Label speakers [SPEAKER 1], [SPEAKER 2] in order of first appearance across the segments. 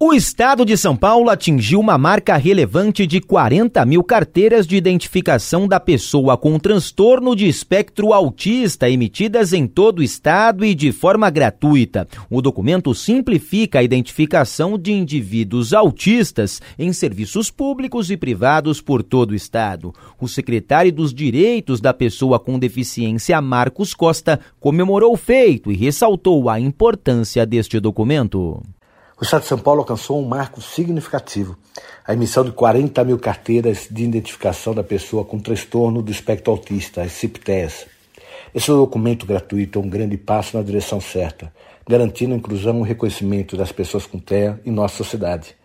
[SPEAKER 1] O estado de São Paulo atingiu uma marca relevante de 40 mil carteiras de identificação da pessoa com transtorno de espectro autista emitidas em todo o estado e de forma gratuita. O documento simplifica a identificação de indivíduos autistas em serviços públicos e privados por todo o estado. O secretário dos Direitos da Pessoa com Deficiência, Marcos Costa, comemorou o feito e ressaltou a importância deste documento.
[SPEAKER 2] O Estado de São Paulo alcançou um marco significativo, a emissão de 40 mil carteiras de identificação da pessoa com transtorno do espectro autista, as CIPTES. Esse documento gratuito é um grande passo na direção certa, garantindo a inclusão e o reconhecimento das pessoas com TEA em nossa sociedade.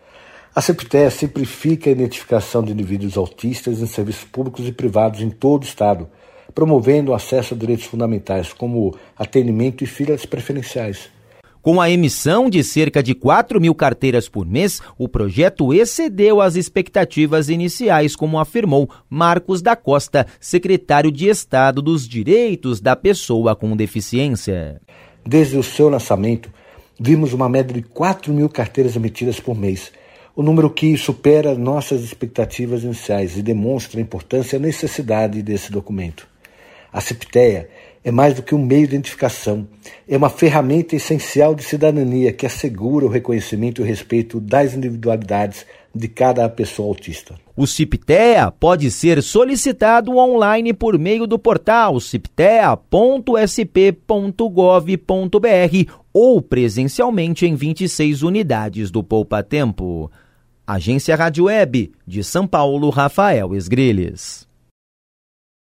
[SPEAKER 2] A CIPTEA simplifica a identificação de indivíduos autistas em serviços públicos e privados em todo o Estado, promovendo o acesso a direitos fundamentais como atendimento e filas preferenciais.
[SPEAKER 1] Com a emissão de cerca de 4 mil carteiras por mês, o projeto excedeu as expectativas iniciais, como afirmou Marcos da Costa, secretário de Estado dos Direitos da Pessoa com Deficiência.
[SPEAKER 2] Desde o seu lançamento, vimos uma média de 4 mil carteiras emitidas por mês, o número que supera nossas expectativas iniciais e demonstra a importância e a necessidade desse documento. A CIPTEA é mais do que um meio de identificação, é uma ferramenta essencial de cidadania que assegura o reconhecimento e o respeito das individualidades de cada pessoa autista.
[SPEAKER 1] O CIPTEA pode ser solicitado online por meio do portal ciptea.sp.gov.br ou presencialmente em 26 unidades do Poupa Tempo. Agência Rádio Web de São Paulo, Rafael Esgrilles.